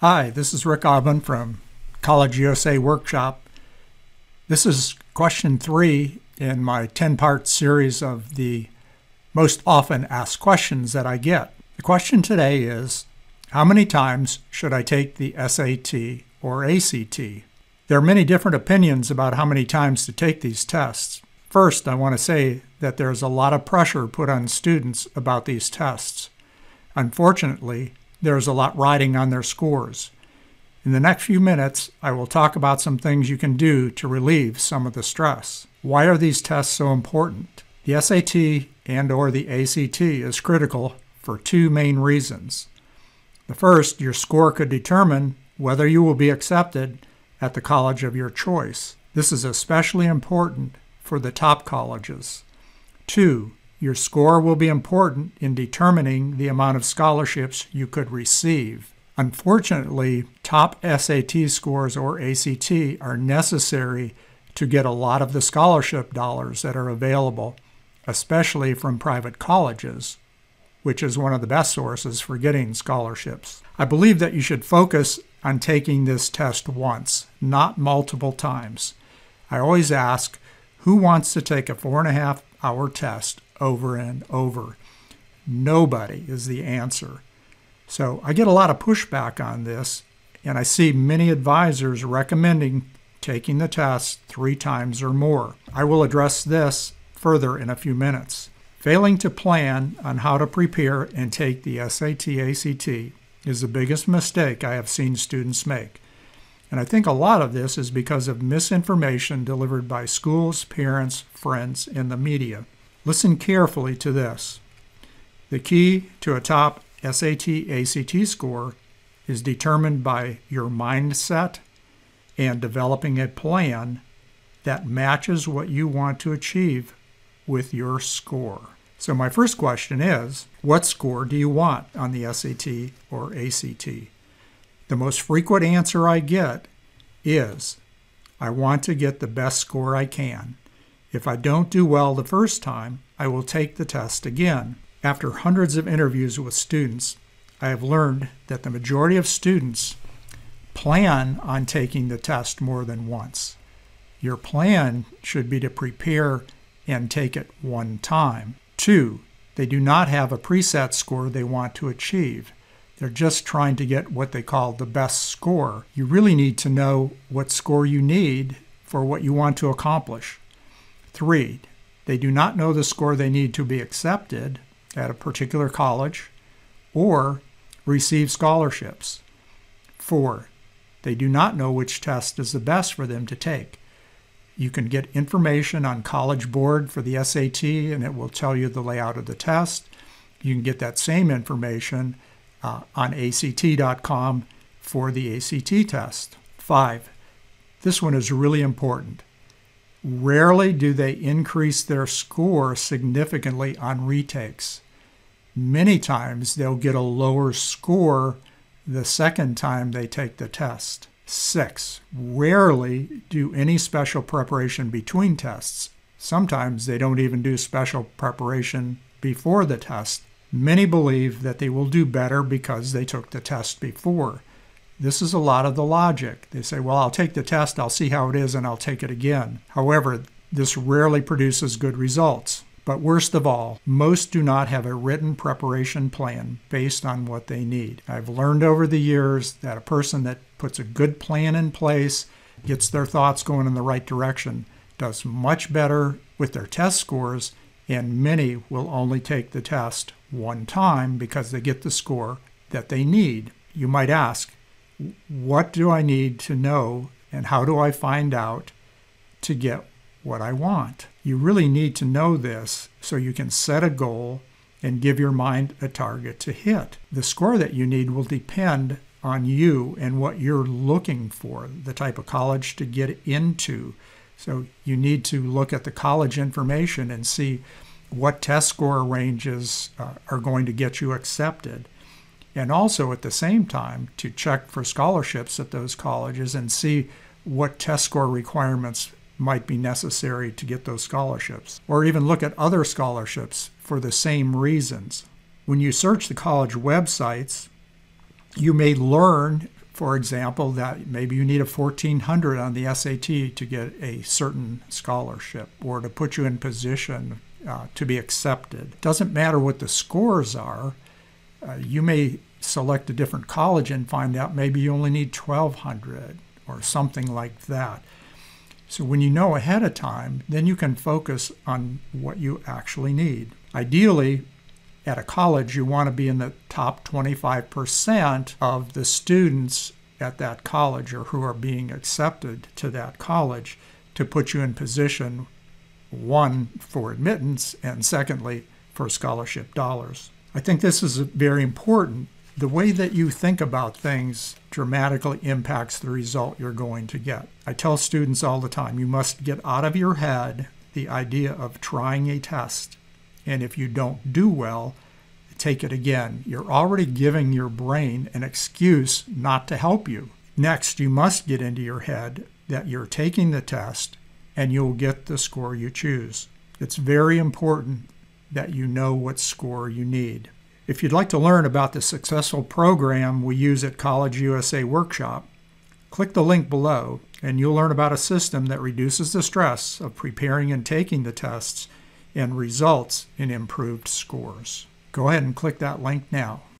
Hi, this is Rick Abend from College USA Workshop. This is question three in my 10 part series of the most often asked questions that I get. The question today is How many times should I take the SAT or ACT? There are many different opinions about how many times to take these tests. First, I want to say that there's a lot of pressure put on students about these tests. Unfortunately, there's a lot riding on their scores. In the next few minutes, I will talk about some things you can do to relieve some of the stress. Why are these tests so important? The SAT and or the ACT is critical for two main reasons. The first, your score could determine whether you will be accepted at the college of your choice. This is especially important for the top colleges. Two, your score will be important in determining the amount of scholarships you could receive. Unfortunately, top SAT scores or ACT are necessary to get a lot of the scholarship dollars that are available, especially from private colleges, which is one of the best sources for getting scholarships. I believe that you should focus on taking this test once, not multiple times. I always ask, who wants to take a four and a half hour test over and over. Nobody is the answer. So I get a lot of pushback on this, and I see many advisors recommending taking the test three times or more. I will address this further in a few minutes. Failing to plan on how to prepare and take the SAT ACT is the biggest mistake I have seen students make. And I think a lot of this is because of misinformation delivered by schools, parents, friends, and the media. Listen carefully to this. The key to a top SAT ACT score is determined by your mindset and developing a plan that matches what you want to achieve with your score. So, my first question is what score do you want on the SAT or ACT? The most frequent answer I get is I want to get the best score I can. If I don't do well the first time, I will take the test again. After hundreds of interviews with students, I have learned that the majority of students plan on taking the test more than once. Your plan should be to prepare and take it one time. Two, they do not have a preset score they want to achieve. They're just trying to get what they call the best score. You really need to know what score you need for what you want to accomplish. Three, they do not know the score they need to be accepted at a particular college or receive scholarships. Four, they do not know which test is the best for them to take. You can get information on College Board for the SAT and it will tell you the layout of the test. You can get that same information uh, on ACT.com for the ACT test. Five, this one is really important. Rarely do they increase their score significantly on retakes. Many times they'll get a lower score the second time they take the test. Six, rarely do any special preparation between tests. Sometimes they don't even do special preparation before the test. Many believe that they will do better because they took the test before. This is a lot of the logic. They say, well, I'll take the test, I'll see how it is, and I'll take it again. However, this rarely produces good results. But worst of all, most do not have a written preparation plan based on what they need. I've learned over the years that a person that puts a good plan in place, gets their thoughts going in the right direction, does much better with their test scores, and many will only take the test one time because they get the score that they need. You might ask, what do I need to know and how do I find out to get what I want? You really need to know this so you can set a goal and give your mind a target to hit. The score that you need will depend on you and what you're looking for, the type of college to get into. So you need to look at the college information and see what test score ranges uh, are going to get you accepted and also at the same time to check for scholarships at those colleges and see what test score requirements might be necessary to get those scholarships, or even look at other scholarships for the same reasons. When you search the college websites, you may learn for example, that maybe you need a 1400 on the SAT to get a certain scholarship or to put you in position uh, to be accepted. Doesn't matter what the scores are. Uh, you may select a different college and find out maybe you only need 1200 or something like that. So when you know ahead of time, then you can focus on what you actually need. Ideally, at a college, you want to be in the top 25% of the students at that college or who are being accepted to that college to put you in position, one, for admittance, and secondly, for scholarship dollars. I think this is very important. The way that you think about things dramatically impacts the result you're going to get. I tell students all the time you must get out of your head the idea of trying a test and if you don't do well, take it again. You're already giving your brain an excuse not to help you. Next, you must get into your head that you're taking the test and you'll get the score you choose. It's very important that you know what score you need. If you'd like to learn about the successful program we use at College USA Workshop, click the link below and you'll learn about a system that reduces the stress of preparing and taking the tests and results in improved scores. Go ahead and click that link now.